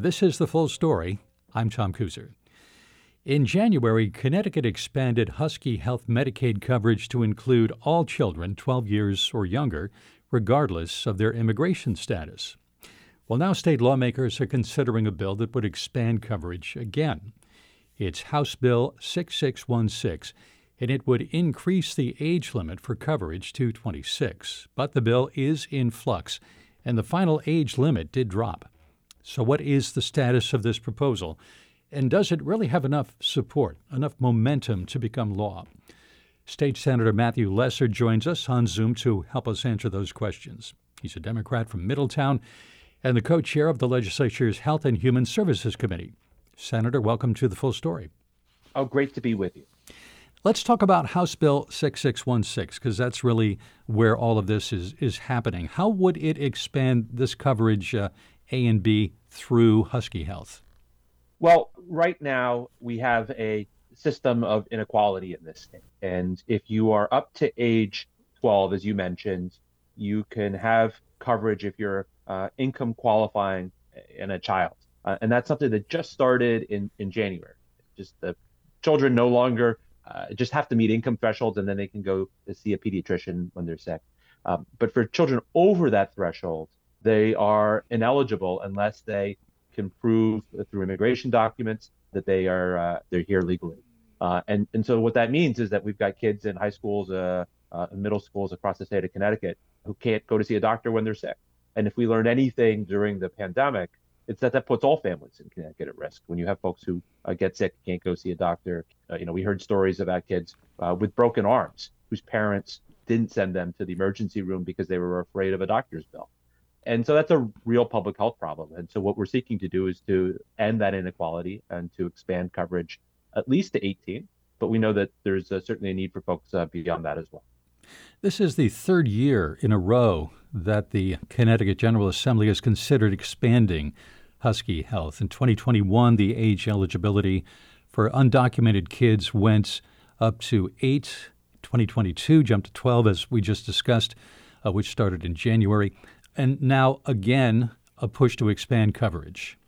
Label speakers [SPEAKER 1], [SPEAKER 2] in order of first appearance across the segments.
[SPEAKER 1] This is the full story. I'm Tom Kuser. In January, Connecticut expanded Husky Health Medicaid coverage to include all children 12 years or younger, regardless of their immigration status. Well, now state lawmakers are considering a bill that would expand coverage again. It's House Bill 6616, and it would increase the age limit for coverage to 26. But the bill is in flux, and the final age limit did drop. So, what is the status of this proposal? And does it really have enough support, enough momentum to become law? State Senator Matthew Lesser joins us on Zoom to help us answer those questions. He's a Democrat from Middletown and the co chair of the legislature's Health and Human Services Committee. Senator, welcome to the full story.
[SPEAKER 2] Oh, great to be with you.
[SPEAKER 1] Let's talk about House Bill 6616 because that's really where all of this is is happening. How would it expand this coverage uh, A and B through Husky Health?
[SPEAKER 2] Well, right now we have a system of inequality in this state. And if you are up to age 12, as you mentioned, you can have coverage if you're uh, income qualifying in a child. Uh, and that's something that just started in, in January. Just the children no longer uh, just have to meet income thresholds and then they can go to see a pediatrician when they're sick. Um, but for children over that threshold, they are ineligible unless they can prove through immigration documents that they are uh, they're here legally. Uh, and and so what that means is that we've got kids in high schools, uh, uh, middle schools across the state of Connecticut who can't go to see a doctor when they're sick. And if we learned anything during the pandemic, it's that that puts all families in Connecticut at risk. When you have folks who uh, get sick, can't go see a doctor. Uh, you know, we heard stories about kids with broken arms whose parents didn't send them to the emergency room because they were afraid of a doctor's bill. And so that's a real public health problem. And so what we're seeking to do is to end that inequality and to expand coverage at least to 18. But we know that there's certainly a need for folks uh, beyond that as well.
[SPEAKER 1] This is the third year in a row that the Connecticut General Assembly has considered expanding Husky Health. In 2021, the age eligibility for undocumented kids went up to 8. 2022 jumped to 12, as we just discussed, uh, which started in January and now again a push to expand coverage.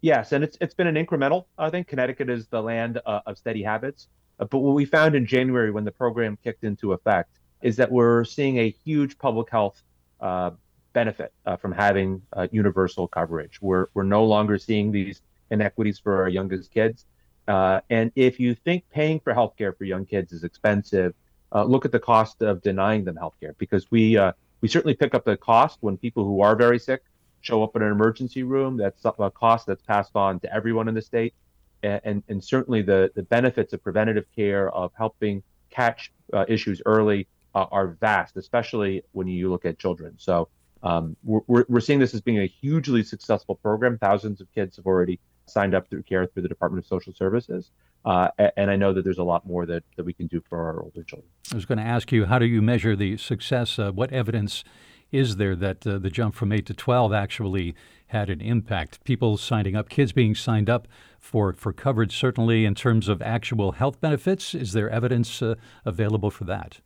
[SPEAKER 2] Yes, and it's it's been an incremental. I think Connecticut is the land uh, of steady habits. Uh, but what we found in January when the program kicked into effect is that we're seeing a huge public health uh, benefit uh, from having uh, universal coverage. We're we're no longer seeing these inequities for our youngest kids. Uh, and if you think paying for healthcare for young kids is expensive, look at the cost of denying them healthcare because we we certainly pick up the cost when people who are very sick show up in an emergency room. That's a cost that's passed on to everyone in the state. And, and, certainly the, the benefits of preventative care, of helping catch uh, issues early, uh, are vast, especially when you look at children. So um, we're, we're seeing this as being a hugely successful program. Thousands of kids have already signed up through care through the Department of Social Services. Uh, and I know that there's a lot more that, that we can do for our older children.
[SPEAKER 1] I was going to ask you, how do you measure the success? Uh, what evidence is there that uh, the jump from 8 to 12 actually had an impact? People signing up, kids being signed up for, for coverage, certainly in terms of actual health benefits. Is there evidence uh, available for that?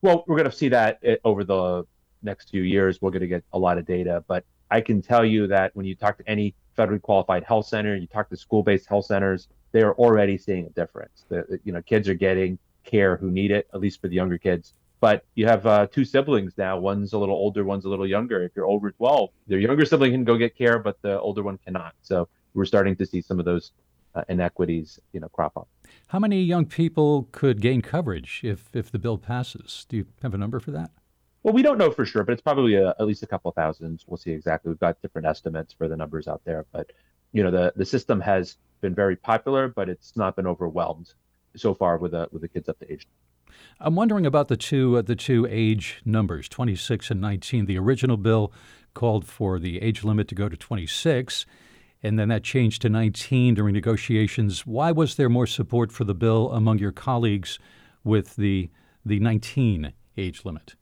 [SPEAKER 2] Well, we're going to see that uh, over the next few years. We're going to get a lot of data. But I can tell you that when you talk to any federally qualified health center, you talk to school based health centers, they are already seeing a difference. The, you know, kids are getting care who need it, at least for the younger kids. But you have uh, two siblings now. One's a little older, one's a little younger. If you're over 12, their younger sibling can go get care, but the older one cannot. So we're starting to see some of those uh, inequities, you know, crop up.
[SPEAKER 1] How many young people could gain coverage if if the bill passes? Do you have a number for that?
[SPEAKER 2] Well, we don't know for sure, but it's probably a, at least a couple of thousands. We'll see exactly. We've got different estimates for the numbers out there, but you know, the the system has been very popular, but it's not been overwhelmed so far with the with the kids up to age.
[SPEAKER 1] I'm wondering about the two uh, the two age numbers, 26 and 19. The original bill called for the age limit to go to 26, and then that changed to 19 during negotiations. Why was there more support for the bill among your colleagues with the the 19 age limit?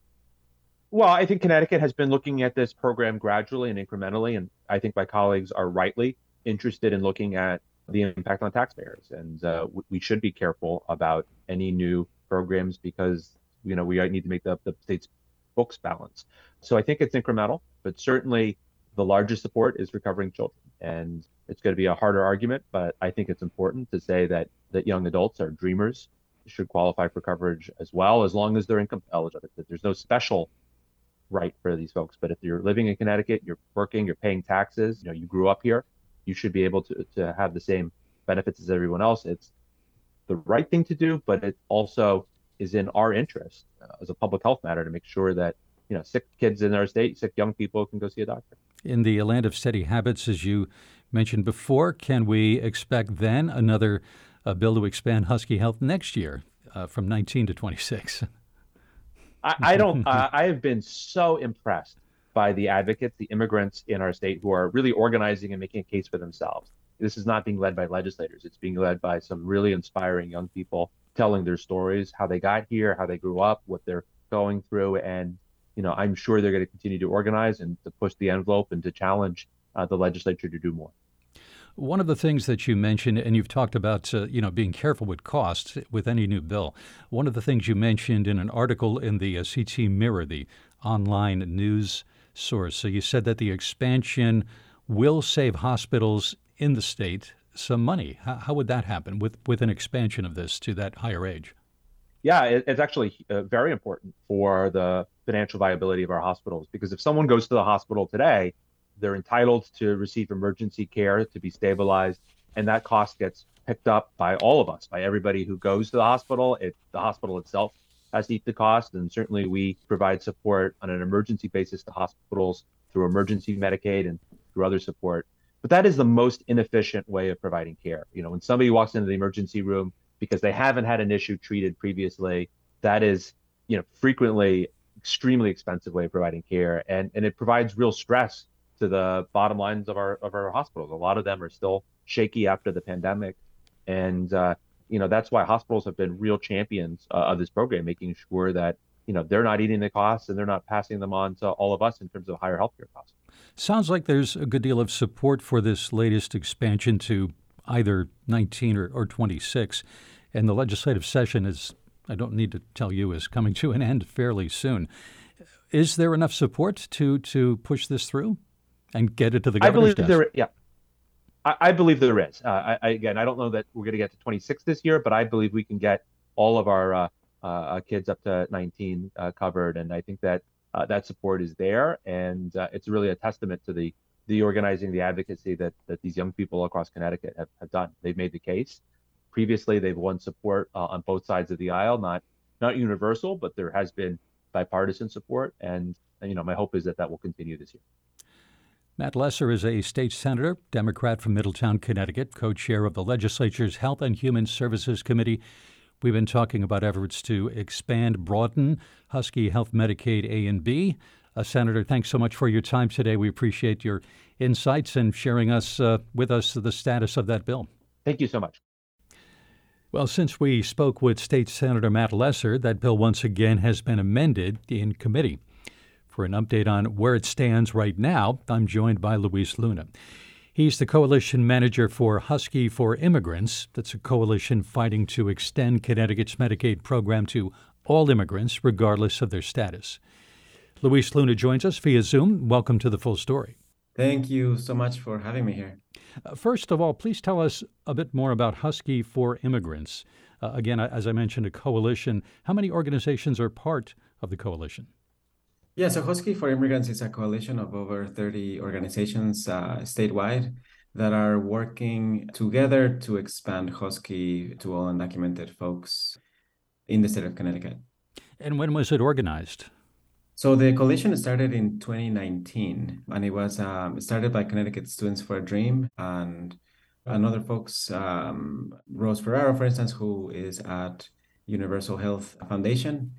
[SPEAKER 2] Well, I think Connecticut has been looking at this program gradually and incrementally, and I think my colleagues are rightly interested in looking at the impact on taxpayers. And uh, we should be careful about any new programs because you know we need to make the, the state's books balance. So I think it's incremental, but certainly the largest support is recovering children. And It's going to be a harder argument, but I think it's important to say that that young adults are dreamers should qualify for coverage as well, as long as they're income eligible. There's no special right for these folks, but if you're living in Connecticut, you're working, you're paying taxes, you know, you grew up here, you should be able to to have the same benefits as everyone else. It's the right thing to do, but it also is in our interest uh, as a public health matter to make sure that you know sick kids in our state, sick young people can go see a doctor.
[SPEAKER 1] In the land of steady habits, as you mentioned before, can we expect then another uh, bill to expand Husky Health next year uh, from 19 to 26?
[SPEAKER 2] I, I don't. uh, I have been so impressed by the advocates, the immigrants in our state who are really organizing and making a case for themselves. This is not being led by legislators. It's being led by some really inspiring young people telling their stories, how they got here, how they grew up, what they're going through, and you know, I'm sure they're going to continue to organize and to push the envelope and to challenge uh, the legislature to do more.
[SPEAKER 1] One of the things that you mentioned, and you've talked about, uh, you know, being careful with costs with any new bill. One of the things you mentioned in an article in the uh, CT Mirror, the online news source. So you said that the expansion will save hospitals in the state some money. How, how would that happen with with an expansion of this to that higher age?
[SPEAKER 2] Yeah, it, it's actually uh, very important for the financial viability of our hospitals because if someone goes to the hospital today they're entitled to receive emergency care to be stabilized, and that cost gets picked up by all of us, by everybody who goes to the hospital. It, the hospital itself has to eat the cost, and certainly we provide support on an emergency basis to hospitals through emergency Medicaid and through other support. But that is the most inefficient way of providing care. You know, when somebody walks into the emergency room because they haven't had an issue treated previously, that is, you know, frequently extremely expensive way of providing care, and and it provides real stress to the bottom lines of our of our hospitals. A lot of them are still shaky after the pandemic, and uh, you know that's why hospitals have been real champions uh, of this program, making sure that you know they're not eating the costs and they're not passing them on to all of us in terms of higher healthcare costs.
[SPEAKER 1] Sounds like there's a good deal of support for this latest expansion to either 19 or, or 26, and the legislative session is. I don't need to tell you is coming to an end fairly soon. Is there enough support to to push this through? And get it to the governor's
[SPEAKER 2] I believe desk. there, yeah. I, I believe there is. Uh, I, again, I don't know that we're going to get to 26 this year, but I believe we can get all of our uh, uh, kids up to 19 uh, covered, and I think that uh, that support is there, and uh, it's really a testament to the the organizing, the advocacy that that these young people across Connecticut have, have done. They've made the case. Previously, they've won support on both sides of the aisle, not not universal, but there has been bipartisan support, and you know my hope is that that will continue this year.
[SPEAKER 1] Matt Lesser is a state senator, Democrat from Middletown, Connecticut, co chair of the legislature's Health and Human Services Committee. We've been talking about efforts to expand, broaden Husky Health Medicaid A and B. Uh, Senator, thanks so much for your time today. We appreciate your insights and sharing us uh, with us the status of that bill.
[SPEAKER 2] Thank you so much.
[SPEAKER 1] Well, since we spoke with State Senator Matt Lesser, that bill once again has been amended in committee. For an update on where it stands right now, I'm joined by Luis Luna. He's the coalition manager for Husky for Immigrants. That's a coalition fighting to extend Connecticut's Medicaid program to all immigrants, regardless of their status. Luis Luna joins us via Zoom. Welcome to the full story.
[SPEAKER 3] Thank you so much for having me here.
[SPEAKER 1] Uh, first of all, please tell us a bit more about Husky for Immigrants. Uh, again, as I mentioned, a coalition. How many organizations are part of the coalition?
[SPEAKER 3] Yeah, so Husky for Immigrants is a coalition of over 30 organizations uh, statewide that are working together to expand Husky to all undocumented folks in the state of Connecticut.
[SPEAKER 1] And when was it organized?
[SPEAKER 3] So the coalition started in 2019, and it was um, started by Connecticut Students for a Dream and another folks, um, Rose Ferraro, for instance, who is at Universal Health Foundation.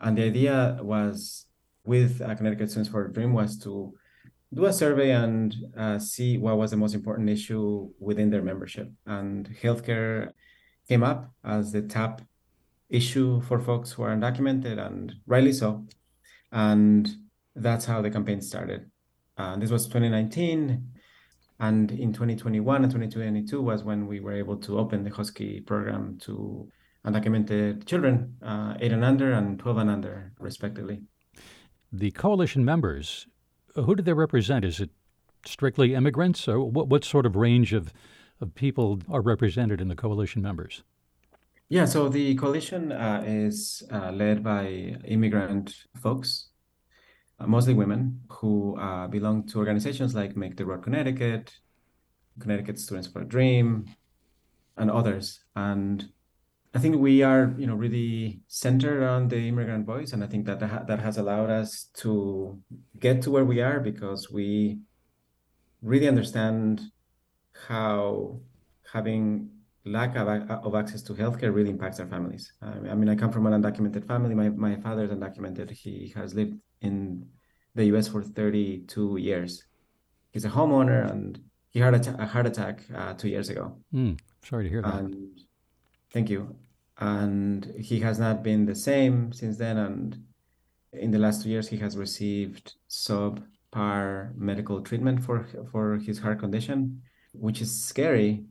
[SPEAKER 3] And the idea was with uh, Connecticut Students for a Dream was to do a survey and uh, see what was the most important issue within their membership. And healthcare came up as the top issue for folks who are undocumented, and rightly so. And that's how the campaign started. Uh, this was 2019. And in 2021 and 2022 was when we were able to open the Husky program to undocumented children, uh, 8 and under and 12 and under, respectively
[SPEAKER 1] the coalition members, who do they represent? Is it strictly immigrants, or what, what sort of range of, of people are represented in the coalition members?
[SPEAKER 3] Yeah, so the coalition uh, is uh, led by immigrant folks, uh, mostly women, who uh, belong to organizations like Make the Road Connecticut, Connecticut Students for a Dream, and others. And I think we are, you know, really centered on the immigrant voice, and I think that that has allowed us to get to where we are because we really understand how having lack of, of access to healthcare really impacts our families. I mean, I come from an undocumented family. My my father is undocumented. He has lived in the U.S. for 32 years. He's a homeowner, and he had a, a heart attack uh, two years ago.
[SPEAKER 1] Mm, sorry to hear that.
[SPEAKER 3] And thank you. And he has not been the same since then. And in the last two years, he has received subpar medical treatment for for his heart condition, which is scary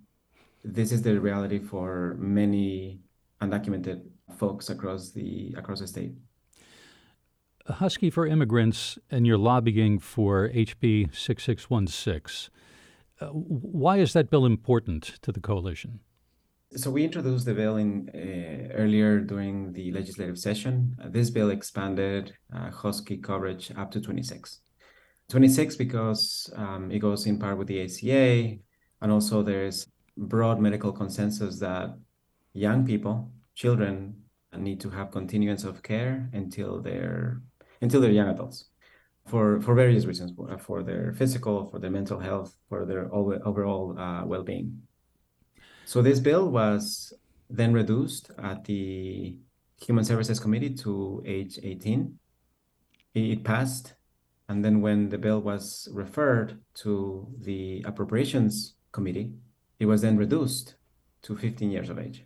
[SPEAKER 3] this is the reality for many undocumented folks across the across the state.
[SPEAKER 1] Husky for Immigrants and your lobbying for HB 6616. Uh, why is that bill important to the coalition?
[SPEAKER 3] So we introduced the bill in uh, earlier during the legislative session. Uh, this bill expanded uh, Husky coverage up to 26. 26 because um, it goes in part with the ACA, and also there's broad medical consensus that young people, children, need to have continuance of care until they're until they're young adults, for for various reasons, for their physical, for their mental health, for their overall uh, well-being. So this bill was then reduced at the Human Services Committee to age 18. It passed, and then when the bill was referred to the Appropriations Committee, it was then reduced to 15 years of age.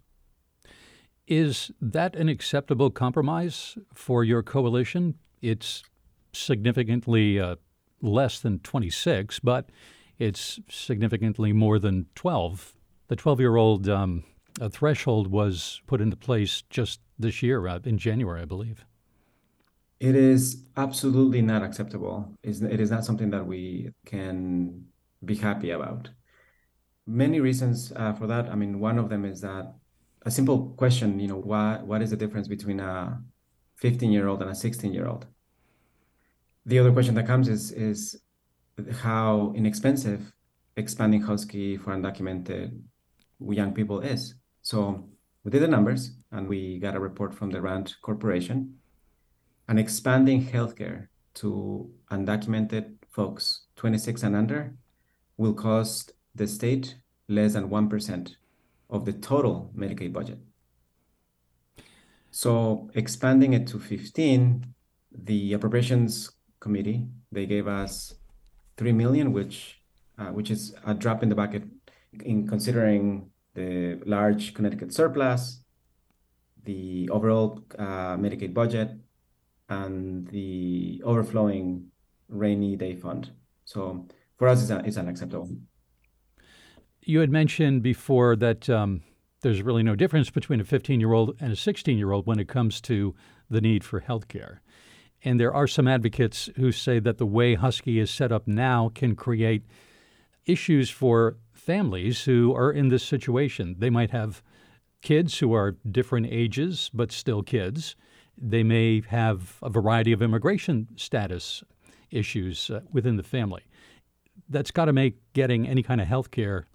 [SPEAKER 1] Is that an acceptable compromise for your coalition? It's significantly uh, less than 26, but it's significantly more than 12. The 12 year old um, threshold was put into place just this year, uh, in January, I believe.
[SPEAKER 3] It is absolutely not acceptable. It is not something that we can be happy about many reasons uh, for that. I mean, one of them is that a simple question, you know, what what is the difference between a 15 year old and a 16 year old? The other question that comes is is how inexpensive expanding Husky for undocumented young people is. So we did the numbers and we got a report from the Rand Corporation. And expanding healthcare to undocumented folks 26 and under will cost the state less than 1% of the total Medicaid budget. So expanding it to 15, the appropriations committee, they gave us 3 million, which uh, which is a drop in the bucket in considering the large Connecticut surplus, the overall uh, Medicaid budget, and the overflowing rainy day fund. So for us, it's, it's unacceptable
[SPEAKER 1] you had mentioned before that um, there's really no difference between a 15 year old and a 16 year old when it comes to the need for health care. And there are some advocates who say that the way Husky is set up now can create issues for families who are in this situation. They might have kids who are different ages, but still kids. They may have a variety of immigration status issues uh, within the family. That's got to make getting any kind of health care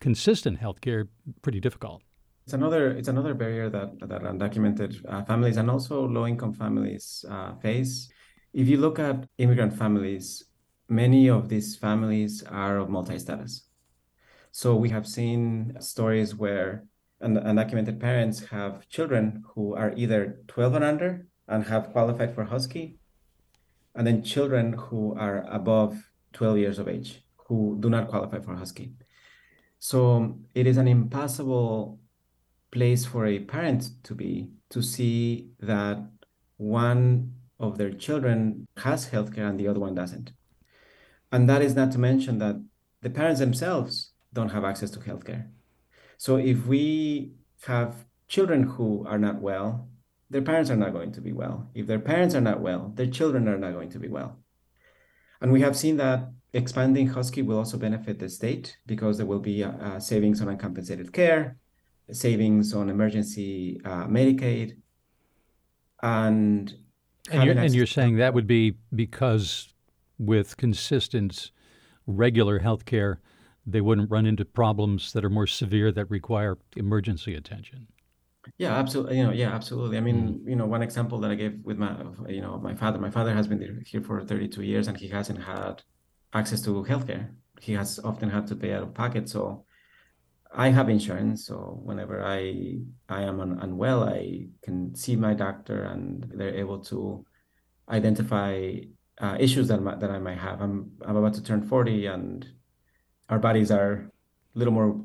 [SPEAKER 1] consistent healthcare pretty difficult.
[SPEAKER 3] It's another it's another barrier that that undocumented uh, families and also low income families uh, face. If you look at immigrant families, many of these families are of multi-status. So we have seen stories where undocumented parents have children who are either 12 and under and have qualified for Husky, and then children who are above 12 years of age who do not qualify for Husky. So it is an impossible place for a parent to be to see that one of their children has healthcare and the other one doesn't. And that is not to mention that the parents themselves don't have access to healthcare. So if we have children who are not well, their parents are not going to be well. If their parents are not well, their children are not going to be well. And we have seen that expanding Husky will also benefit the state because there will be uh, uh savings on uncompensated care, savings on emergency uh, Medicaid, and
[SPEAKER 1] and you're, and you're saying that would be because with consistent, regular health care, they wouldn't run into problems that are more severe that require emergency attention.
[SPEAKER 3] Yeah, absolutely. You know, yeah, absolutely. I mean, mm. you know, one example that I gave with my, you know, my father. My father has been here for 32 years, and he hasn't had access to healthcare. He has often had to pay out of pocket. So, I have insurance. So whenever I I am un, unwell, I can see my doctor, and they're able to identify uh, issues that that I might have. I'm I'm about to turn 40, and our bodies are a little more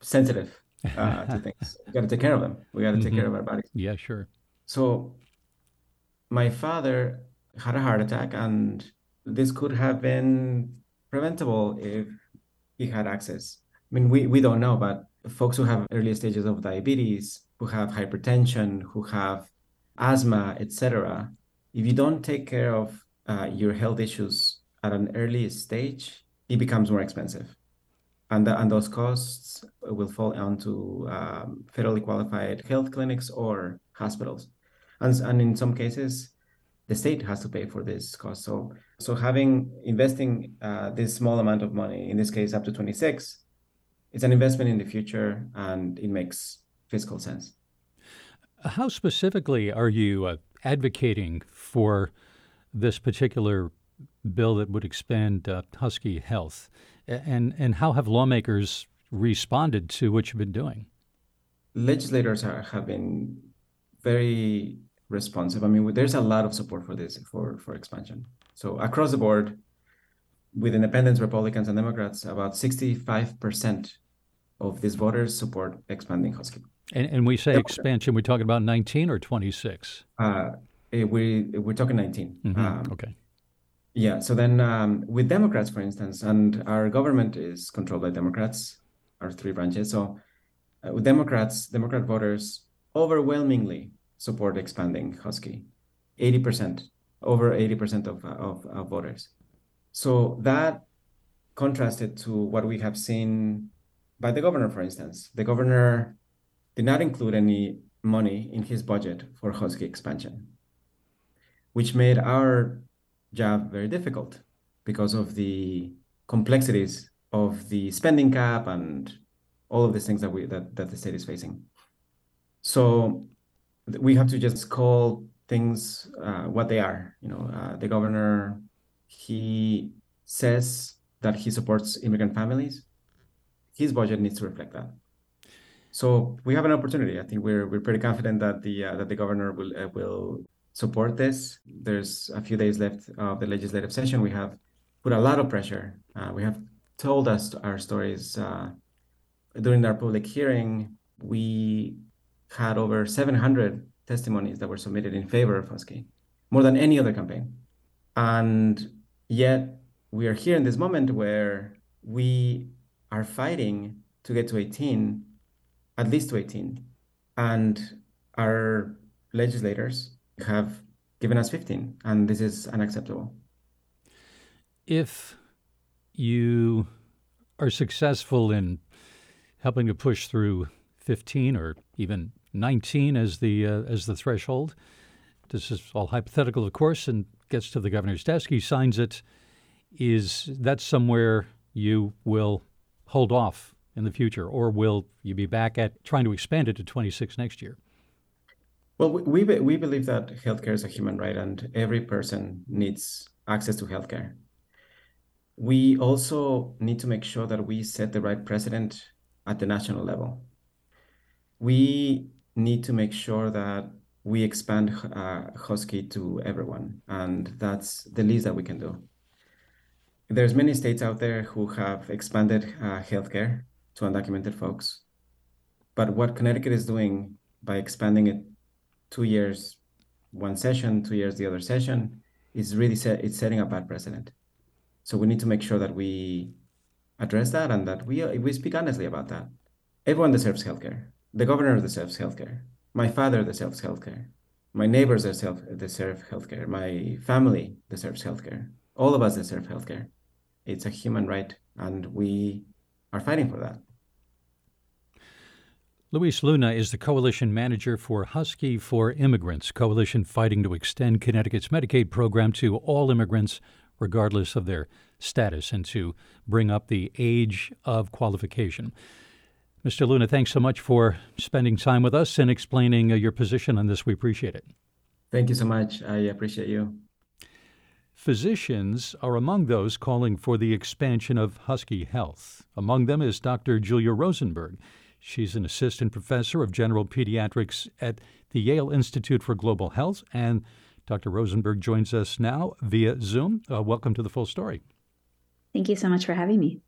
[SPEAKER 3] sensitive uh, to things. We got to take care of them. We got to take mm-hmm. care of our bodies.
[SPEAKER 1] Yeah, sure.
[SPEAKER 3] So, my father had a heart attack, and this could have been preventable if he had access. I mean, we, we don't know, but folks who have early stages of diabetes, who have hypertension, who have asthma, etc., if you don't take care of uh, your health issues at an early stage, it becomes more expensive and, the, and those costs will fall onto um, federally qualified health clinics or hospitals. And, and in some cases, the state has to pay for this cost. So, so having investing uh, this small amount of money, in this case up to 26, it's an investment in the future and it makes fiscal sense.
[SPEAKER 1] How specifically are you uh, advocating for this particular bill that would expand uh, Husky Health? And, and how have lawmakers responded to what you've been doing?
[SPEAKER 3] Legislators are, have been very responsive. I mean, there's a lot of support for this, for, for expansion. So across the board, with independents, Republicans, and Democrats, about 65% of these voters support expanding Husky.
[SPEAKER 1] And, and we say expansion, we're talking about 19 or 26? Uh,
[SPEAKER 3] eh, we, we're talking 19.
[SPEAKER 1] Mm-hmm. Um, okay.
[SPEAKER 3] Yeah. So then um, with Democrats, for instance, and our government is controlled by Democrats, our three branches. So uh, with Democrats, Democrat voters overwhelmingly support expanding Husky, 80%, over 80% of, of, of voters. So that contrasted to what we have seen by the governor, for instance. The governor did not include any money in his budget for Husky expansion, which made our job very difficult because of the complexities of the spending cap and all of these things that we that, that the state is facing. So we have to just call things uh, what they are. You know, uh, the governor he says that he supports immigrant families. His budget needs to reflect that. So we have an opportunity. I think we're we're pretty confident that the uh, that the governor will uh, will support this. There's a few days left of the legislative session. We have put a lot of pressure. Uh, we have told us our stories uh, during our public hearing. We had over 700 testimonies that were submitted in favor of Husky, more than any other campaign. And yet, we are here in this moment where we are fighting to get to 18, at least to 18. And our legislators have given us 15, and this is unacceptable.
[SPEAKER 1] If you are successful in helping to push through 15 or even 19 as the uh, as the threshold, this is all hypothetical, of course, and gets to the governor's desk. He signs it. Is that somewhere you will hold off in the future, or will you be back at trying to expand it to 26 next year?
[SPEAKER 3] Well, we, we believe that healthcare is a human right and every person needs access to healthcare. We also need to make sure that we set the right precedent at the national level. We need to make sure that we expand uh, Husky to everyone, and that's the least that we can do. There's many states out there who have expanded uh, healthcare to undocumented folks, but what Connecticut is doing by expanding it two years one session, two years the other session, is really set, it's setting a bad precedent. So we need to make sure that we address that and that we we speak honestly about that. Everyone deserves healthcare. The governor deserves healthcare. My father deserves healthcare. My neighbors deserve deserve healthcare. My family deserves healthcare. all of us deserve healthcare. It's a human right, and we are fighting for that.
[SPEAKER 1] Luis Luna is the coalition manager for Husky for Immigrants, coalition fighting to extend Connecticut's Medicaid program to all immigrants, regardless of their status, and to bring up the age of qualification. Mr. Luna, thanks so much for spending time with us and explaining uh, your position on this. We appreciate it.
[SPEAKER 3] Thank you so much. I appreciate you.
[SPEAKER 1] Physicians are among those calling for the expansion of Husky Health. Among them is Dr. Julia Rosenberg. She's an assistant professor of general pediatrics at the Yale Institute for Global Health. And Dr. Rosenberg joins us now via Zoom. Uh, welcome to the full story.
[SPEAKER 4] Thank you so much for having me.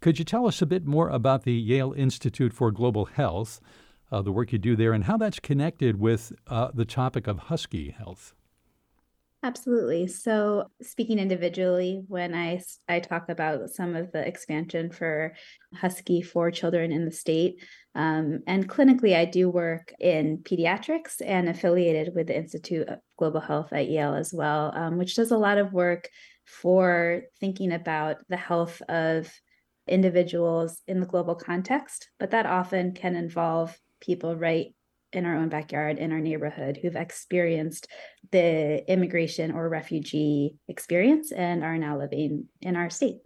[SPEAKER 1] Could you tell us a bit more about the Yale Institute for Global Health, uh, the work you do there, and how that's connected with uh, the topic of Husky health?
[SPEAKER 4] Absolutely. So, speaking individually, when I, I talk about some of the expansion for Husky for children in the state, um, and clinically, I do work in pediatrics and affiliated with the Institute of Global Health at Yale as well, um, which does a lot of work for thinking about the health of individuals in the global context, but that often can involve people right in our own backyard, in our neighborhood, who've experienced the immigration or refugee experience and are now living in our state.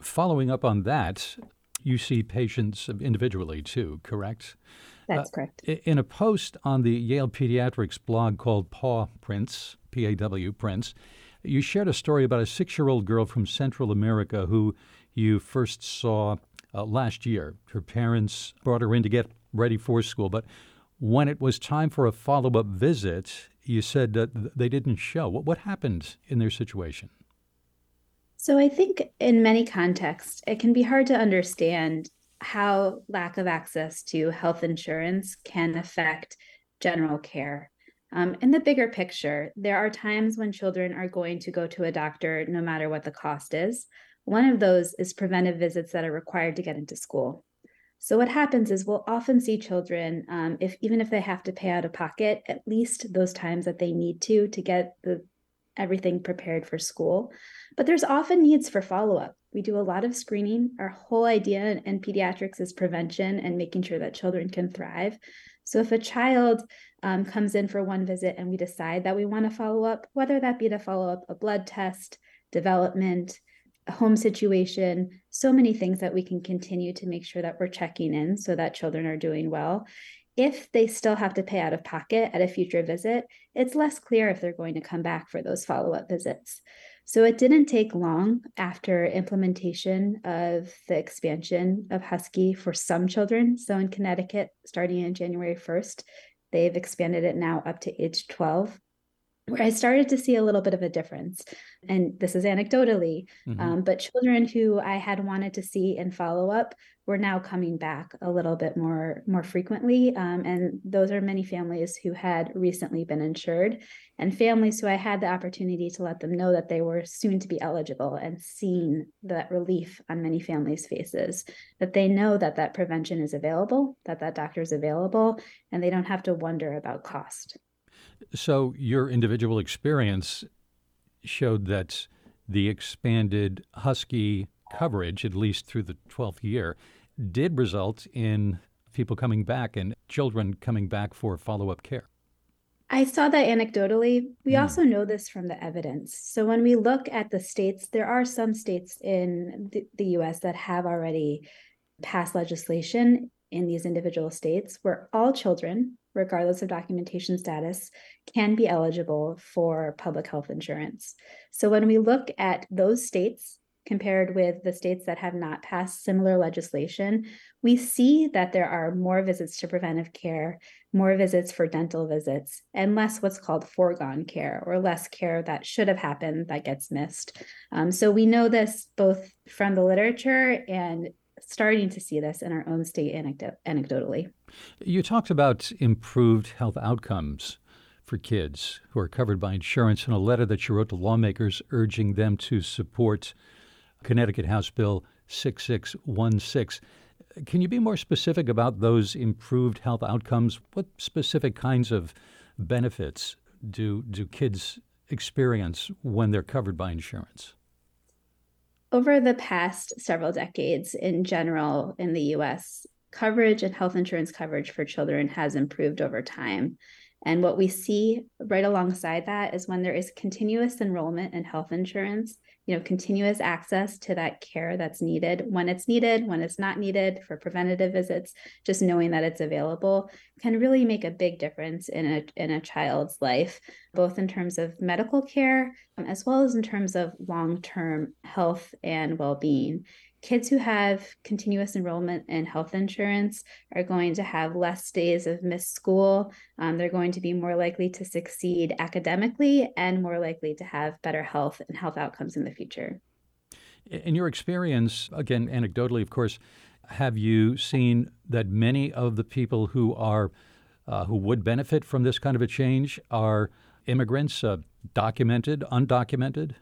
[SPEAKER 1] Following up on that, you see patients individually too, correct?
[SPEAKER 4] That's uh, correct.
[SPEAKER 1] In a post on the Yale Pediatrics blog called Paw Prints, P A W Prints, you shared a story about a six year old girl from Central America who you first saw uh, last year. Her parents brought her in to get ready for school, but when it was time for a follow up visit, you said that they didn't show. What, what happened in their situation?
[SPEAKER 4] So, I think in many contexts, it can be hard to understand how lack of access to health insurance can affect general care. Um, in the bigger picture, there are times when children are going to go to a doctor no matter what the cost is. One of those is preventive visits that are required to get into school. So what happens is we'll often see children, um, if even if they have to pay out of pocket, at least those times that they need to to get the everything prepared for school. But there's often needs for follow up. We do a lot of screening. Our whole idea in, pediatrics is prevention and making sure that children can thrive. So if a child um, comes in for one visit and we decide that we want to follow up, whether that be to follow up a blood test, development, home situation, so many things that we can continue to make sure that we're checking in so that children are doing well. If they still have to pay out of pocket at a future visit, it's less clear if they're going to come back for those follow up visits. So it didn't take long after implementation of the expansion of Husky for some children. So in Connecticut, starting in January 1st, they've expanded it now up to age 12 where I started to see a little bit of a difference. And this is anecdotally, mm-hmm. um, but children who I had wanted to see in follow up were now coming back a little bit more more frequently. Um, and those are many families who had recently been insured, and families who I had the opportunity to let them know that they were soon to be eligible and seeing that relief on many families' faces, that they know that that prevention is available, that that doctor is available, and they don't have to wonder about cost.
[SPEAKER 1] So, your individual experience showed that the expanded Husky coverage, at least through the 12th year, did result in people coming back and children coming back for follow up care.
[SPEAKER 4] I saw that anecdotally. We mm. also know this from the evidence. So, when we look at the states, there are some states in the, the US that have already passed legislation in these individual states where all children regardless of documentation status, can be eligible for public health insurance. So when we look at those states compared with the states that have not passed similar legislation, we see that there are more visits to preventive care, more visits for dental visits, and less what's called foregone care or less care that should have happened that gets missed. Um, so we know this both from the literature and starting to see this in our own state anecdotally.
[SPEAKER 1] You talked about improved health outcomes for kids who are covered by insurance in a letter that you wrote to lawmakers urging them to support Connecticut House Bill 6616. Can you be more specific about those improved health outcomes? What specific kinds of benefits do, do kids experience when they're covered by insurance?
[SPEAKER 4] Over the past several decades, in general, in the US, coverage and health insurance coverage for children has improved over time. And what we see right alongside that is when there is continuous enrollment in health insurance, you know, continuous access to that care that's needed when it's needed, when it's not needed for preventative visits, just knowing that it's available can really make a big difference in a in a child's life, both in terms of medical care um, as well as in terms of long-term health and well-being kids who have continuous enrollment in health insurance are going to have less days of missed school. Um, they're going to be more likely to succeed academically and more likely to have better health and health outcomes in the future.
[SPEAKER 1] In your experience, again, anecdotally, of course, have you seen that many of the people who are uh, who would benefit from this kind of a change are immigrants, uh, documented, undocumented?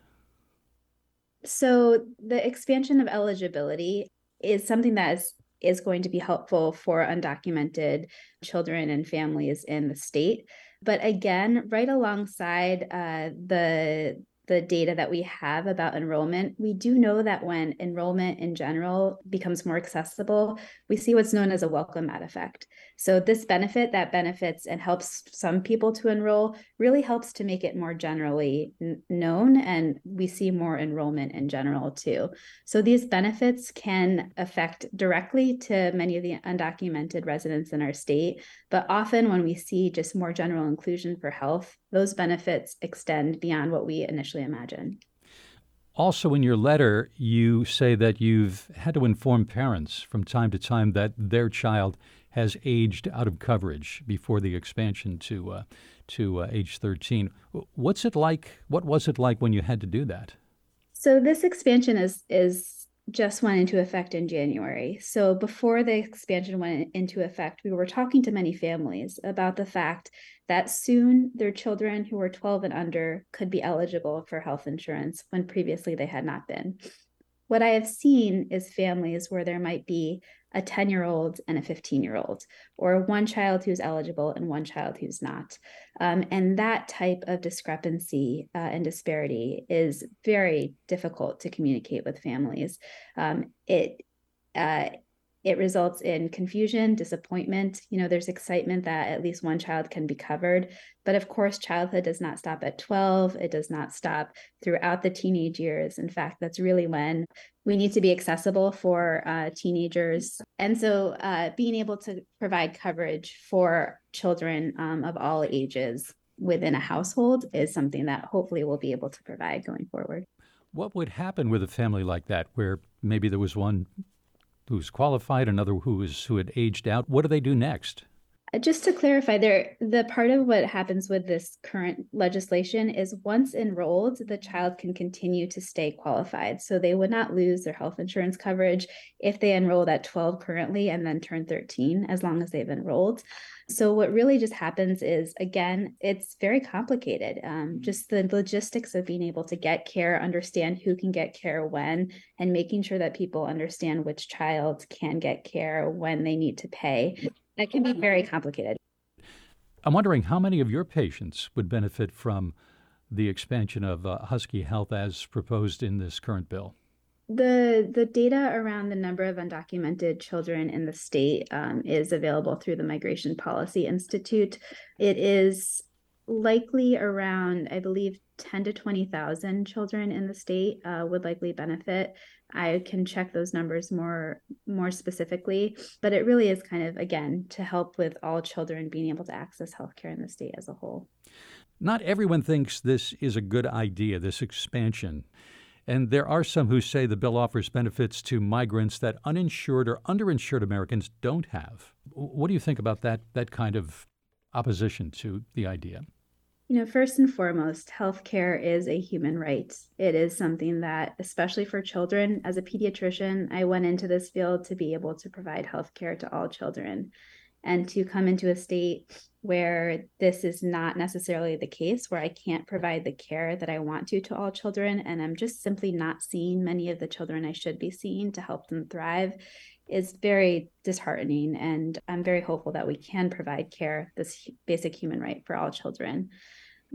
[SPEAKER 4] So the expansion of eligibility is something that is is going to be helpful for undocumented children and families in the state. But again, right alongside uh, the the data that we have about enrollment, we do know that when enrollment in general becomes more accessible, we see what's known as a welcome mat effect. So, this benefit that benefits and helps some people to enroll really helps to make it more generally n- known, and we see more enrollment in general too. So, these benefits can affect directly to many of the undocumented residents in our state, but often when we see just more general inclusion for health, those benefits extend beyond what we initially imagined.
[SPEAKER 1] Also, in your letter, you say that you've had to inform parents from time to time that their child has aged out of coverage before the expansion to uh, to uh, age 13. What's it like? What was it like when you had to do that?
[SPEAKER 4] So this expansion is is just went into effect in January. So before the expansion went into effect, we were talking to many families about the fact that soon their children who were 12 and under could be eligible for health insurance when previously they had not been. What I have seen is families where there might be a 10 year old and a 15 year old, or one child who's eligible and one child who's not. Um, and that type of discrepancy uh, and disparity is very difficult to communicate with families. Um, it uh, it results in confusion, disappointment. You know, there's excitement that at least one child can be covered. But of course, childhood does not stop at 12. It does not stop throughout the teenage years. In fact, that's really when we need to be accessible for uh, teenagers. And so, uh, being able to provide coverage for children um, of all ages within a household is something that hopefully we'll be able to provide going forward.
[SPEAKER 1] What would happen with a family like that, where maybe there was one who's qualified, another who is who had aged out. What do they do next?
[SPEAKER 4] Uh, just to clarify, there the part of what happens with this current legislation is once enrolled, the child can continue to stay qualified. So they would not lose their health insurance coverage if they enrolled at 12 currently and then turn 13, as long as they've enrolled. So, what really just happens is, again, it's very complicated. Um, just the logistics of being able to get care, understand who can get care when, and making sure that people understand which child can get care when they need to pay. That can be very complicated.
[SPEAKER 1] I'm wondering how many of your patients would benefit from the expansion of uh, Husky Health as proposed in this current bill
[SPEAKER 4] the the data around the number of undocumented children in the state um, is available through the Migration Policy Institute. It is likely around, I believe, ten to twenty thousand children in the state uh, would likely benefit. I can check those numbers more more specifically, but it really is kind of again to help with all children being able to access healthcare in the state as a whole.
[SPEAKER 1] Not everyone thinks this is a good idea. This expansion. And there are some who say the bill offers benefits to migrants that uninsured or underinsured Americans don't have. What do you think about that, that kind of opposition to the idea?
[SPEAKER 4] You know, first and foremost, healthcare is a human right. It is something that, especially for children, as a pediatrician, I went into this field to be able to provide healthcare to all children and to come into a state where this is not necessarily the case, where I can't provide the care that I want to to all children, and I'm just simply not seeing many of the children I should be seeing to help them thrive, is very disheartening. And I'm very hopeful that we can provide care, this basic human right for all children.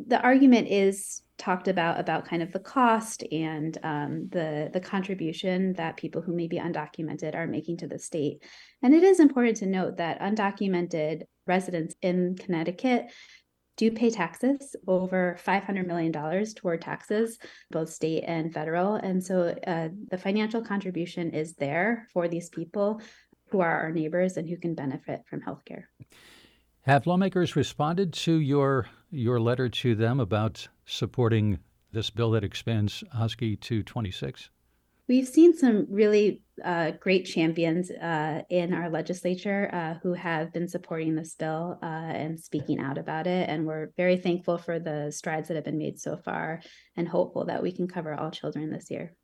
[SPEAKER 4] the argument is talked about about kind of the cost and um, the the contribution that people who may be undocumented are making to the state. And it is important to note that undocumented residents in Connecticut do pay taxes over $500 million toward taxes, both state and federal. And so uh, the financial contribution is there for these people who are our neighbors and who can benefit from healthcare.
[SPEAKER 1] Have lawmakers responded to your your letter to them about supporting this bill that expands Husky to 26?
[SPEAKER 4] We've seen some really uh, great champions uh, in our legislature uh, who have been supporting this bill uh, and speaking out about it. And we're very thankful for the strides that have been made so far and hopeful that we can cover all children this year.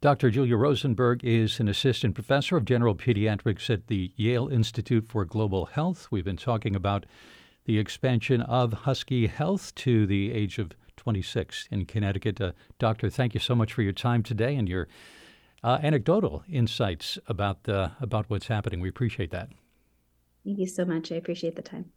[SPEAKER 1] Dr. Julia Rosenberg is an assistant professor of general pediatrics at the Yale Institute for Global Health. We've been talking about the expansion of Husky Health to the age of 26 in Connecticut. Uh, doctor, thank you so much for your time today and your uh, anecdotal insights about uh, about what's happening. We appreciate that.
[SPEAKER 4] Thank you so much. I appreciate the time.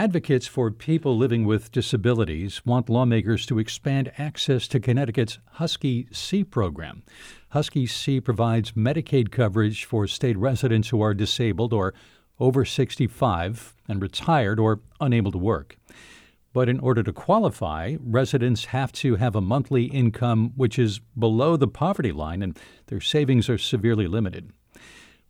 [SPEAKER 1] Advocates for people living with disabilities want lawmakers to expand access to Connecticut's Husky C program. Husky C provides Medicaid coverage for state residents who are disabled or over 65 and retired or unable to work. But in order to qualify, residents have to have a monthly income which is below the poverty line and their savings are severely limited.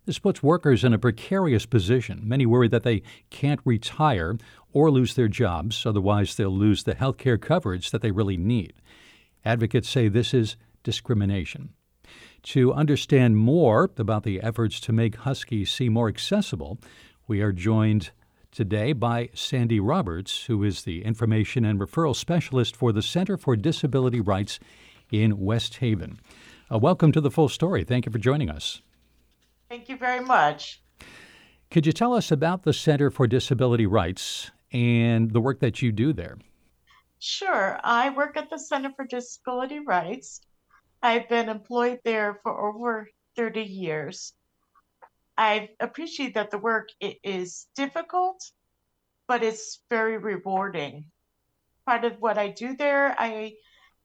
[SPEAKER 1] This puts workers in a precarious position. Many worry that they can't retire or lose their jobs, otherwise, they'll lose the health care coverage that they really need. Advocates say this is discrimination. To understand more about the efforts to make Husky C more accessible, we are joined today by Sandy Roberts, who is the Information and Referral Specialist for the Center for Disability Rights in West Haven. Uh, welcome to the full story. Thank you for joining us.
[SPEAKER 5] Thank you very much.
[SPEAKER 1] Could you tell us about the Center for Disability Rights and the work that you do there?
[SPEAKER 5] Sure. I work at the Center for Disability Rights. I've been employed there for over 30 years. I appreciate that the work is difficult, but it's very rewarding. Part of what I do there, I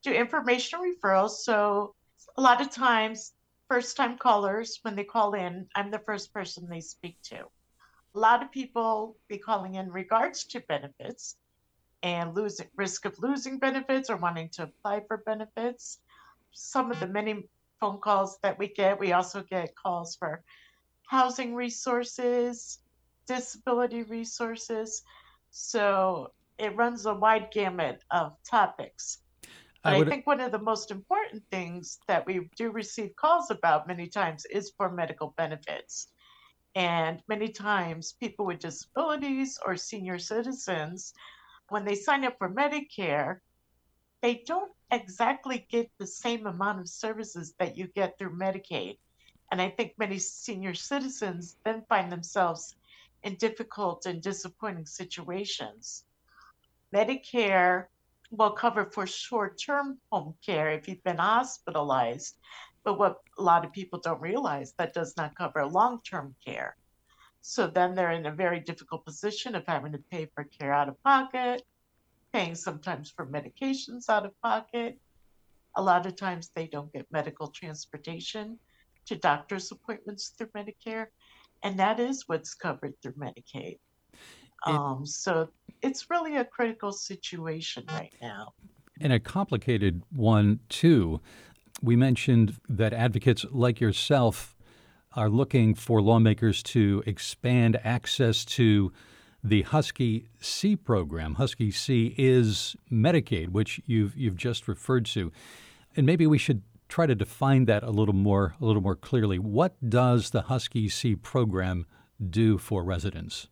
[SPEAKER 5] do information referrals. So a lot of times first time callers, when they call in, I'm the first person they speak to. A lot of people be calling in regards to benefits and losing risk of losing benefits or wanting to apply for benefits. Some of the many phone calls that we get, we also get calls for housing resources, disability resources. So it runs a wide gamut of topics. I, would... I think one of the most important things that we do receive calls about many times is for medical benefits. And many times, people with disabilities or senior citizens, when they sign up for Medicare, they don't exactly get the same amount of services that you get through Medicaid. And I think many senior citizens then find themselves in difficult and disappointing situations. Medicare will cover for short term home care if you've been hospitalized. But what a lot of people don't realize, that does not cover long term care. So then they're in a very difficult position of having to pay for care out of pocket, paying sometimes for medications out of pocket. A lot of times they don't get medical transportation to doctor's appointments through Medicare, and that is what's covered through Medicaid. Um, so it's really a critical situation right now.
[SPEAKER 1] And a complicated one, too. We mentioned that advocates like yourself are looking for lawmakers to expand access to the Husky C program. Husky C is Medicaid, which you've you've just referred to, and maybe we should try to define that a little more a little more clearly. What does the Husky C program do for residents?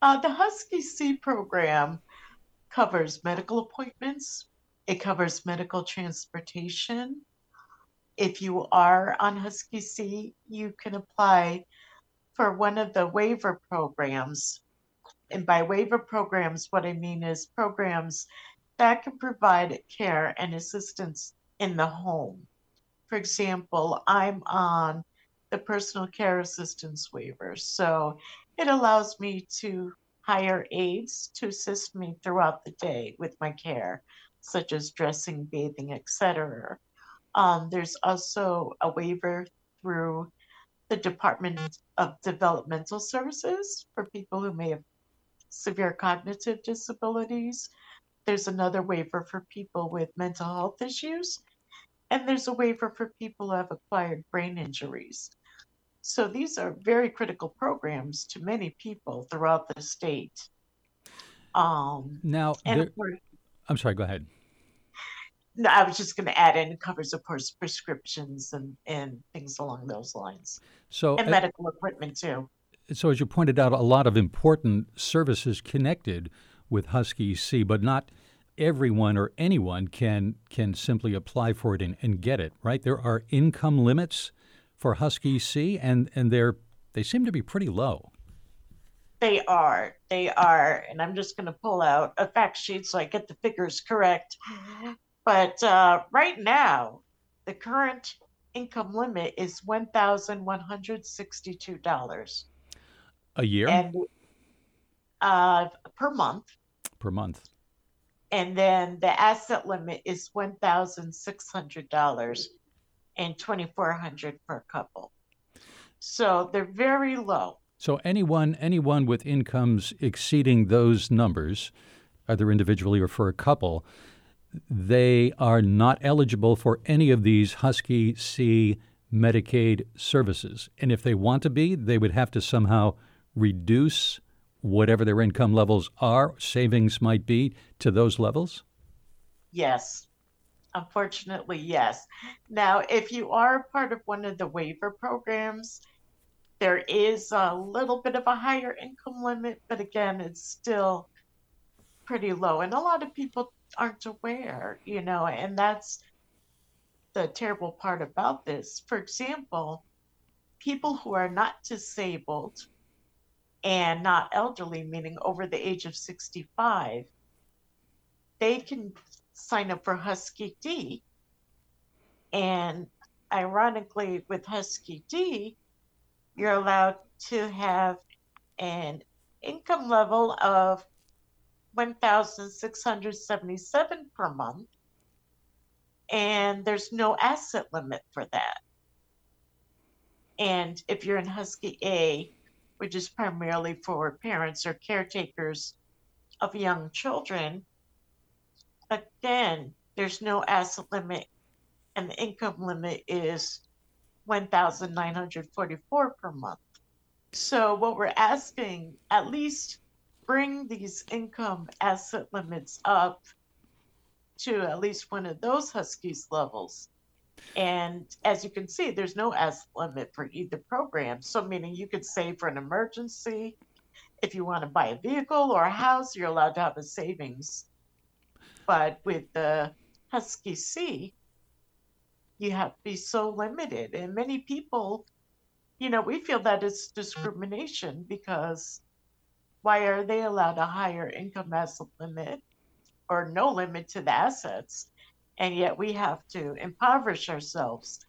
[SPEAKER 5] Uh, the Husky C program covers medical appointments It covers medical transportation. If you are on Husky C, you can apply for one of the waiver programs. And by waiver programs, what I mean is programs that can provide care and assistance in the home. For example, I'm on the personal care assistance waiver. So it allows me to hire aides to assist me throughout the day with my care, such as dressing, bathing, etc. Um, there's also a waiver through the Department of Developmental Services for people who may have severe cognitive disabilities. There's another waiver for people with mental health issues. And there's a waiver for people who have acquired brain injuries. So these are very critical programs to many people throughout the state.
[SPEAKER 1] Um, now,
[SPEAKER 5] and
[SPEAKER 1] there, course, I'm sorry, go ahead.
[SPEAKER 5] No, I was just going to add in covers, of course, prescriptions and, and things along those lines.
[SPEAKER 1] So
[SPEAKER 5] and uh, medical equipment too.
[SPEAKER 1] So as you pointed out, a lot of important services connected with Husky C, but not everyone or anyone can can simply apply for it and, and get it. Right? There are income limits for Husky C, and and they're they seem to be pretty low.
[SPEAKER 5] They are. They are. And I'm just going to pull out a fact sheet so I get the figures correct. But uh, right now, the current income limit is $1,162.
[SPEAKER 1] A year?
[SPEAKER 5] And uh, per month.
[SPEAKER 1] Per month.
[SPEAKER 5] And then the asset limit is $1,600 and 2400 per couple. So they're very low.
[SPEAKER 1] So anyone anyone with incomes exceeding those numbers, either individually or for a couple, they are not eligible for any of these Husky C Medicaid services. And if they want to be, they would have to somehow reduce whatever their income levels are, savings might be, to those levels?
[SPEAKER 5] Yes. Unfortunately, yes. Now, if you are part of one of the waiver programs, there is a little bit of a higher income limit, but again, it's still pretty low. And a lot of people aren't aware, you know, and that's the terrible part about this. For example, people who are not disabled and not elderly, meaning over the age of 65, they can sign up for Husky D. And ironically, with Husky D, you're allowed to have an income level of 1,677 per month, and there's no asset limit for that. And if you're in Husky A, which is primarily for parents or caretakers of young children, again, there's no asset limit, and the income limit is 1,944 per month. So, what we're asking, at least bring these income asset limits up to at least one of those Huskies levels. And as you can see, there's no asset limit for either program. So, meaning you could save for an emergency. If you want to buy a vehicle or a house, you're allowed to have a savings but with the Husky C, you have to be so limited. And many people, you know, we feel that it's discrimination because why are they allowed a higher income asset limit or no limit to the assets? And yet we have to impoverish ourselves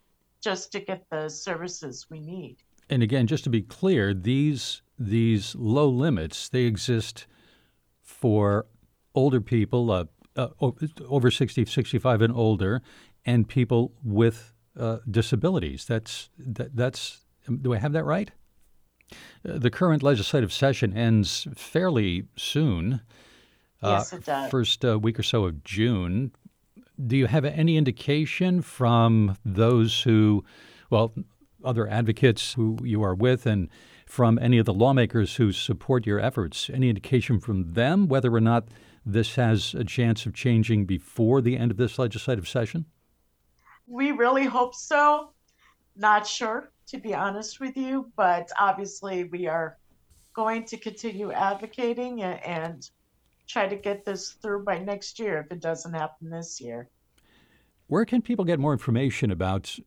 [SPEAKER 5] just to get the services we need.
[SPEAKER 1] And again, just to be clear, these these low limits they exist for older people, uh, uh, over 60, 65 and older, and people with uh, disabilities. That's that, that's. Do I have that right? Uh, the current legislative session ends fairly soon.
[SPEAKER 5] Uh, yes, it does.
[SPEAKER 1] First uh, week or so of June. Do you have any indication from those who, well, other advocates who you are with, and from any of the lawmakers who support your efforts, any indication from them whether or not this has a chance of changing before the end of this legislative session?
[SPEAKER 5] We really hope so. Not sure, to be honest with you, but obviously we are going to continue advocating and try to get this through by next year if it doesn't happen this year.
[SPEAKER 1] Where can people get more information about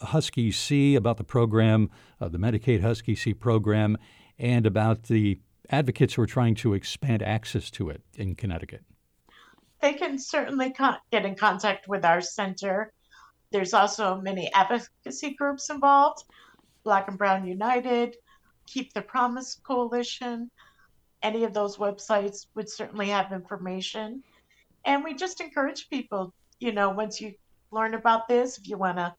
[SPEAKER 1] Husky C, about the program, uh, the Medicaid Husky C program, and about the advocates who are trying to expand access to it in Connecticut?
[SPEAKER 5] They can certainly get in contact with our center. There's also many advocacy groups involved Black and Brown United, Keep the Promise Coalition. Any of those websites would certainly have information. And we just encourage people, you know, once you learn about this, if you want to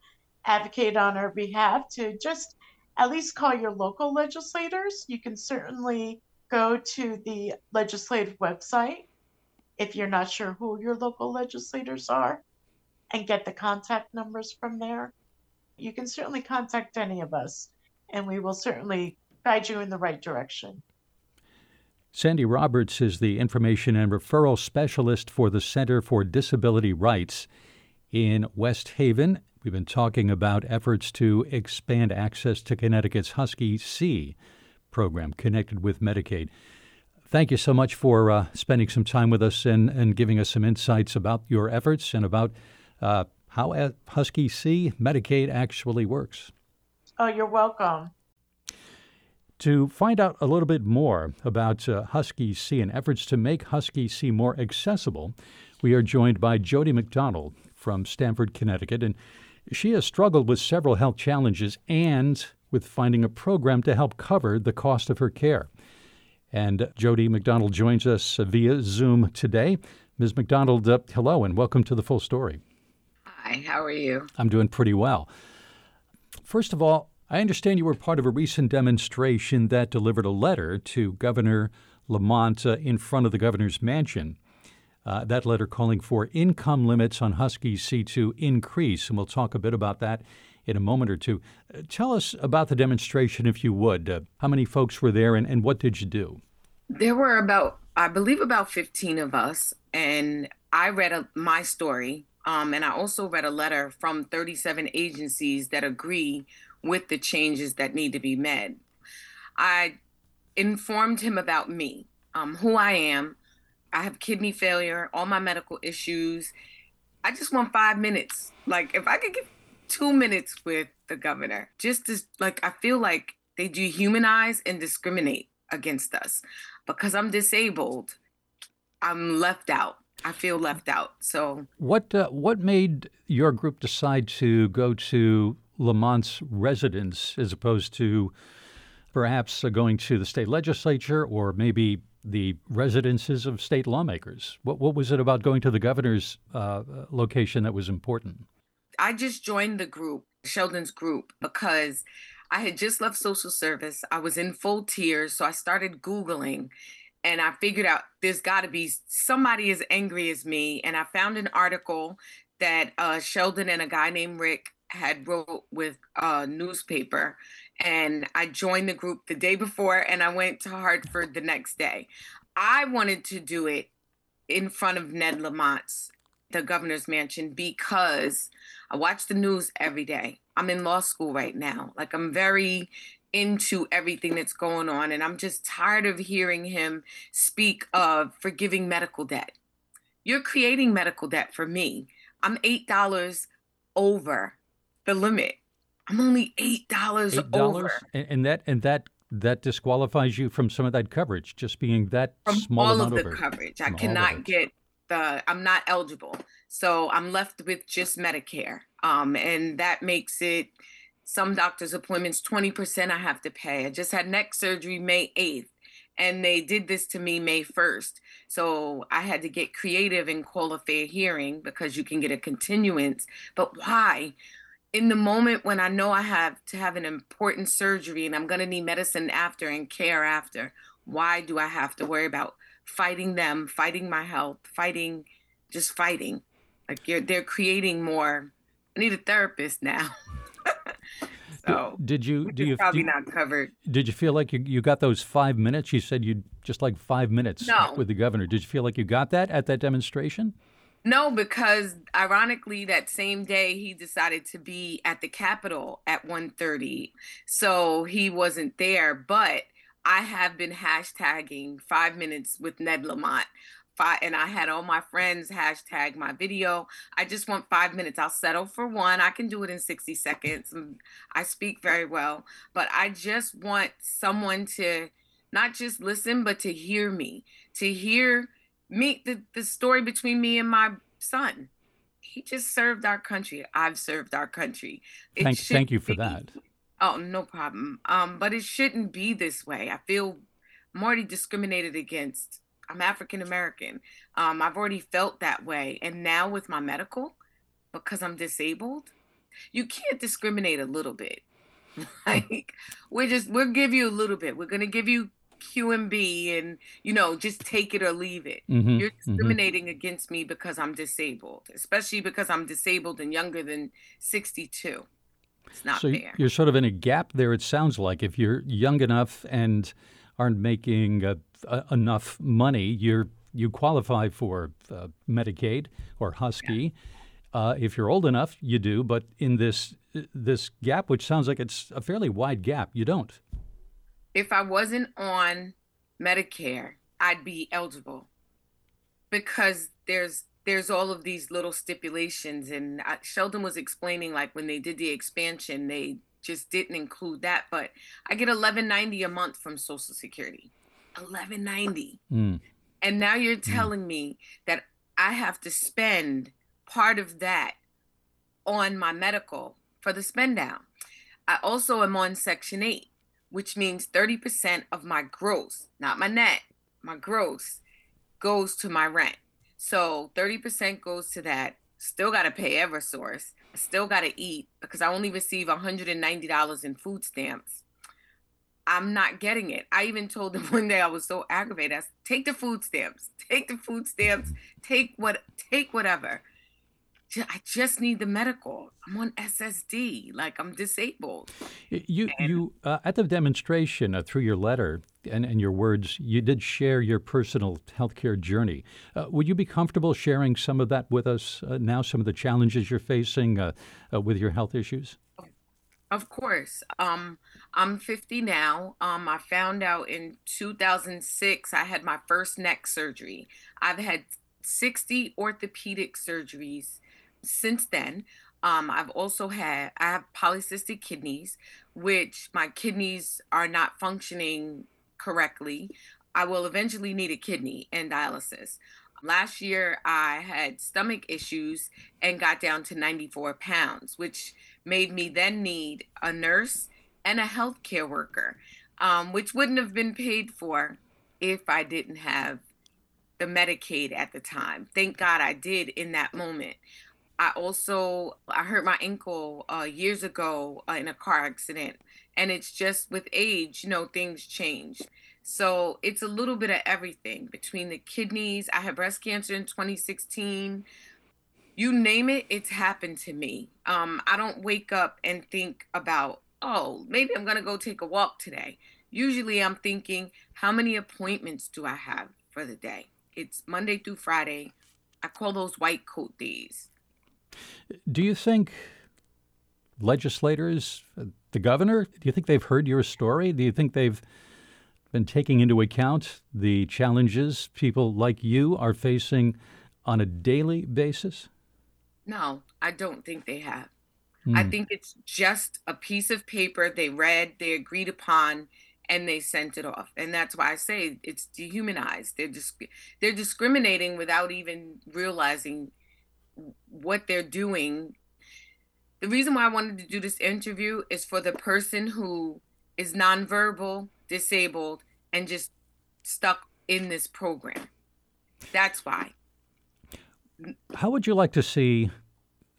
[SPEAKER 5] advocate on our behalf, to just at least call your local legislators. You can certainly go to the legislative website if you're not sure who your local legislators are and get the contact numbers from there. You can certainly contact any of us and we will certainly guide you in the right direction.
[SPEAKER 1] Sandy Roberts is the information and referral specialist for the Center for Disability Rights in West Haven. We've been talking about efforts to expand access to Connecticut's Husky C program connected with Medicaid. Thank you so much for uh, spending some time with us and, and giving us some insights about your efforts and about uh, how Husky C Medicaid actually works.
[SPEAKER 5] Oh, you're welcome.
[SPEAKER 1] To find out a little bit more about uh, Husky C and efforts to make Husky C more accessible, we are joined by Jody McDonald from Stamford, Connecticut, and she has struggled with several health challenges and with finding a program to help cover the cost of her care. And Jody McDonald joins us via Zoom today. Ms. McDonald, uh, hello and welcome to the full story.
[SPEAKER 6] Hi, how are you?
[SPEAKER 1] I'm doing pretty well. First of all, I understand you were part of a recent demonstration that delivered a letter to Governor Lamont uh, in front of the governor's mansion. Uh, that letter calling for income limits on Husky C to increase, and we'll talk a bit about that in a moment or two. Uh, tell us about the demonstration, if you would. Uh, how many folks were there, and, and what did you do?
[SPEAKER 6] There were about, I believe, about 15 of us, and I read a, my story. Um, and I also read a letter from 37 agencies that agree with the changes that need to be made. I informed him about me, um, who I am. I have kidney failure, all my medical issues. I just want five minutes. Like, if I could get two minutes with the governor. Just as like I feel like they dehumanize and discriminate against us because I'm disabled. I'm left out. I feel left out. So
[SPEAKER 1] what uh, what made your group decide to go to Lamont's residence as opposed to perhaps uh, going to the state legislature or maybe the residences of state lawmakers? What what was it about going to the governor's uh, location that was important?
[SPEAKER 6] I just joined the group, Sheldon's group, because I had just left social service. I was in full tears. So I started Googling and I figured out there's got to be somebody as angry as me. And I found an article that uh, Sheldon and a guy named Rick had wrote with a newspaper. And I joined the group the day before and I went to Hartford the next day. I wanted to do it in front of Ned Lamont's, the governor's mansion, because I watch the news every day. I'm in law school right now. Like I'm very into everything that's going on and I'm just tired of hearing him speak of forgiving medical debt. You're creating medical debt for me. I'm $8 over the limit. I'm only $8, $8 over.
[SPEAKER 1] And that and that that disqualifies you from some of that coverage just being that
[SPEAKER 6] from
[SPEAKER 1] small
[SPEAKER 6] all
[SPEAKER 1] amount
[SPEAKER 6] of the
[SPEAKER 1] over.
[SPEAKER 6] coverage. I cannot get the I'm not eligible. So I'm left with just Medicare. Um, and that makes it some doctor's appointments 20% I have to pay. I just had neck surgery May 8th and they did this to me May 1st. So I had to get creative and call a fair hearing because you can get a continuance. But why? In the moment when I know I have to have an important surgery and I'm going to need medicine after and care after, why do I have to worry about fighting them, fighting my health, fighting, just fighting. Like you're, they're creating more. I need a therapist now. so
[SPEAKER 1] did you? Do you
[SPEAKER 6] probably
[SPEAKER 1] do,
[SPEAKER 6] not covered?
[SPEAKER 1] Did you feel like you, you got those five minutes? You said you just like five minutes
[SPEAKER 6] no.
[SPEAKER 1] with the governor. Did you feel like you got that at that demonstration?
[SPEAKER 6] No, because ironically, that same day he decided to be at the Capitol at 1.30. so he wasn't there. But I have been hashtagging five minutes with Ned Lamont. Five, and I had all my friends hashtag my video. I just want five minutes. I'll settle for one. I can do it in 60 seconds. Mm, I speak very well, but I just want someone to not just listen, but to hear me, to hear me, the, the story between me and my son. He just served our country. I've served our country.
[SPEAKER 1] thank, thank you for be, that.
[SPEAKER 6] Oh, no problem. Um, but it shouldn't be this way. I feel I'm already discriminated against. I'm African American. Um, I've already felt that way. And now with my medical, because I'm disabled, you can't discriminate a little bit. like we're just we'll give you a little bit. We're gonna give you QMB and you know just take it or leave it. Mm-hmm, You're mm-hmm. discriminating mm-hmm. against me because I'm disabled, especially because I'm disabled and younger than 62. It's not
[SPEAKER 1] so
[SPEAKER 6] fair.
[SPEAKER 1] You're sort of in a gap there. It sounds like if you're young enough and aren't making uh, uh, enough money, you're you qualify for uh, Medicaid or Husky. Yeah. Uh, if you're old enough, you do. But in this this gap, which sounds like it's a fairly wide gap, you don't.
[SPEAKER 6] If I wasn't on Medicare, I'd be eligible because there's there's all of these little stipulations and uh, sheldon was explaining like when they did the expansion they just didn't include that but i get 1190 a month from social security 1190 mm. and now you're hmm. telling mm. me that i have to spend part of that on my medical for the spend down i also am on section 8 which means 30% of my gross not my net my gross goes to my rent so 30% goes to that. Still got to pay Eversource. I still got to eat because I only receive $190 in food stamps. I'm not getting it. I even told them one day I was so aggravated. I said, take the food stamps. Take the food stamps. Take what take whatever. I just need the medical. I'm on SSD, like I'm disabled.
[SPEAKER 1] You, and, you uh, at the demonstration uh, through your letter and, and your words, you did share your personal healthcare journey. Uh, would you be comfortable sharing some of that with us uh, now? Some of the challenges you're facing uh, uh, with your health issues.
[SPEAKER 6] Of course. Um, I'm 50 now. Um, I found out in 2006 I had my first neck surgery. I've had 60 orthopedic surgeries since then, um, I've also had I have polycystic kidneys, which my kidneys are not functioning correctly. I will eventually need a kidney and dialysis. Last year, I had stomach issues and got down to 94 pounds, which made me then need a nurse and a healthcare worker, um, which wouldn't have been paid for if I didn't have the Medicaid at the time. Thank God I did in that moment. I also I hurt my ankle uh, years ago uh, in a car accident, and it's just with age, you know, things change. So it's a little bit of everything between the kidneys. I had breast cancer in 2016. You name it, it's happened to me. Um, I don't wake up and think about, oh, maybe I'm gonna go take a walk today. Usually, I'm thinking, how many appointments do I have for the day? It's Monday through Friday. I call those white coat days
[SPEAKER 1] do you think legislators, the governor, do you think they've heard your story? Do you think they've been taking into account the challenges people like you are facing on a daily basis?
[SPEAKER 6] No, I don't think they have. Mm. I think it's just a piece of paper they read, they agreed upon, and they sent it off. And that's why I say it's dehumanized. They're just they're discriminating without even realizing what they're doing. The reason why I wanted to do this interview is for the person who is nonverbal, disabled, and just stuck in this program. That's why.
[SPEAKER 1] How would you like to see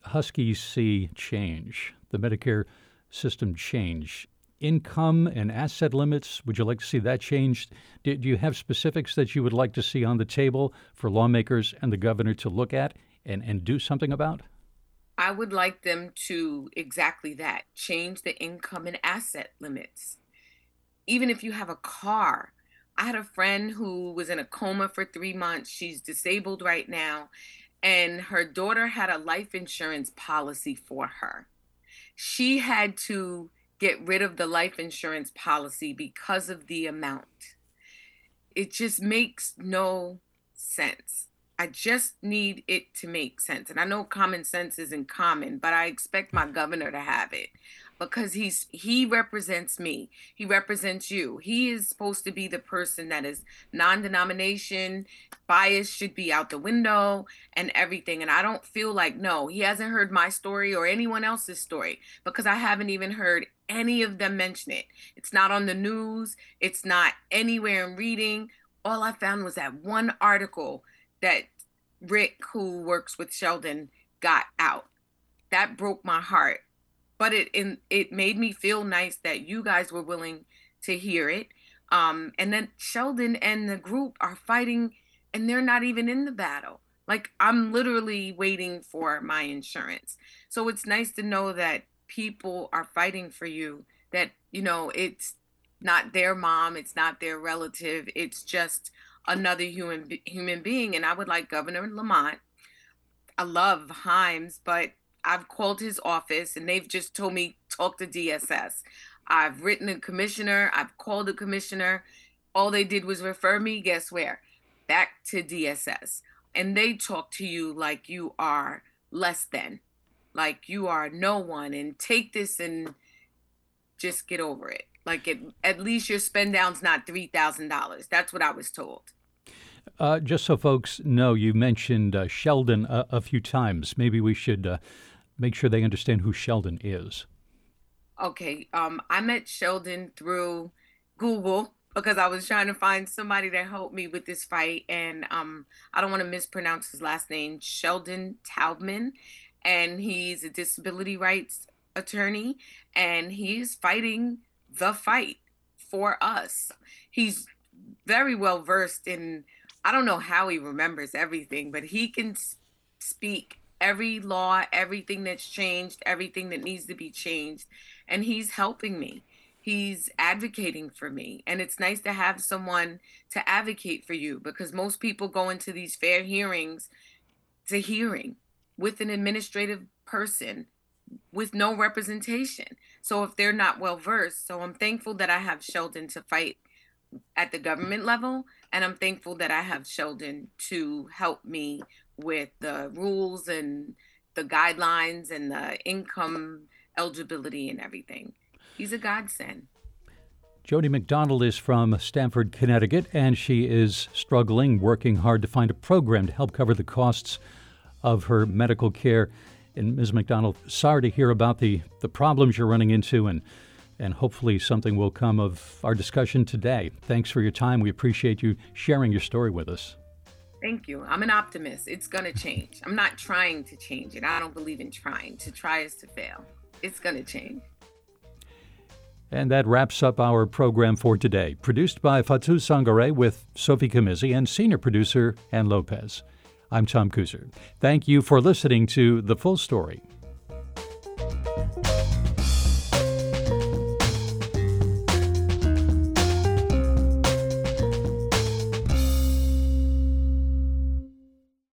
[SPEAKER 1] Husky C change, the Medicare system change? Income and asset limits, would you like to see that changed? Do, do you have specifics that you would like to see on the table for lawmakers and the governor to look at and, and do something about?
[SPEAKER 6] I would like them to exactly that change the income and asset limits. Even if you have a car, I had a friend who was in a coma for three months. She's disabled right now, and her daughter had a life insurance policy for her. She had to get rid of the life insurance policy because of the amount. It just makes no sense. I just need it to make sense. And I know common sense isn't common, but I expect my governor to have it because he's he represents me. He represents you. He is supposed to be the person that is non-denomination bias should be out the window and everything. And i don't feel like no he hasn't heard my story or anyone else's story because i haven't even heard any of them mention it. It's not on the news. It's not anywhere in reading. All i found was that one article that rick who works with sheldon got out that broke my heart but it in it made me feel nice that you guys were willing to hear it. Um, and then Sheldon and the group are fighting, and they're not even in the battle. Like I'm literally waiting for my insurance. So it's nice to know that people are fighting for you. That you know it's not their mom, it's not their relative, it's just another human human being. And I would like Governor Lamont. I love Himes, but I've called his office and they've just told me talk to DSS. I've written a commissioner, I've called a commissioner. All they did was refer me, guess where? Back to DSS. And they talk to you like you are less than, like you are no one, and take this and just get over it. Like it, at least your spend down's not $3,000. That's what I was told.
[SPEAKER 1] Uh, just so folks know, you mentioned uh, Sheldon a, a, few times. Maybe we should uh, make sure they understand who Sheldon is.
[SPEAKER 6] Okay. Um, I met Sheldon through Google because I was trying to find somebody to help me with this fight. And um, I don't want to mispronounce his last name, Sheldon Toubman. And he's a disability rights attorney and he's fighting the fight for us. He's very well versed in, I don't know how he remembers everything, but he can speak every law, everything that's changed, everything that needs to be changed. And he's helping me. He's advocating for me. And it's nice to have someone to advocate for you because most people go into these fair hearings to hearing with an administrative person with no representation. So if they're not well versed, so I'm thankful that I have Sheldon to fight at the government level and I'm thankful that I have Sheldon to help me with the rules and the guidelines and the income eligibility and everything. He's a godsend.
[SPEAKER 1] Jody McDonald is from Stamford, Connecticut, and she is struggling, working hard to find a program to help cover the costs of her medical care. And Ms. McDonald, sorry to hear about the, the problems you're running into, and, and hopefully something will come of our discussion today. Thanks for your time. We appreciate you sharing your story with us.
[SPEAKER 6] Thank you. I'm an optimist. It's going to change. I'm not trying to change it. I don't believe in trying. To try is to fail. It's going to change.
[SPEAKER 1] And that wraps up our program for today. Produced by Fatou Sangare with Sophie Kamizi and senior producer Ann Lopez. I'm Tom Kuser. Thank you for listening to The Full Story.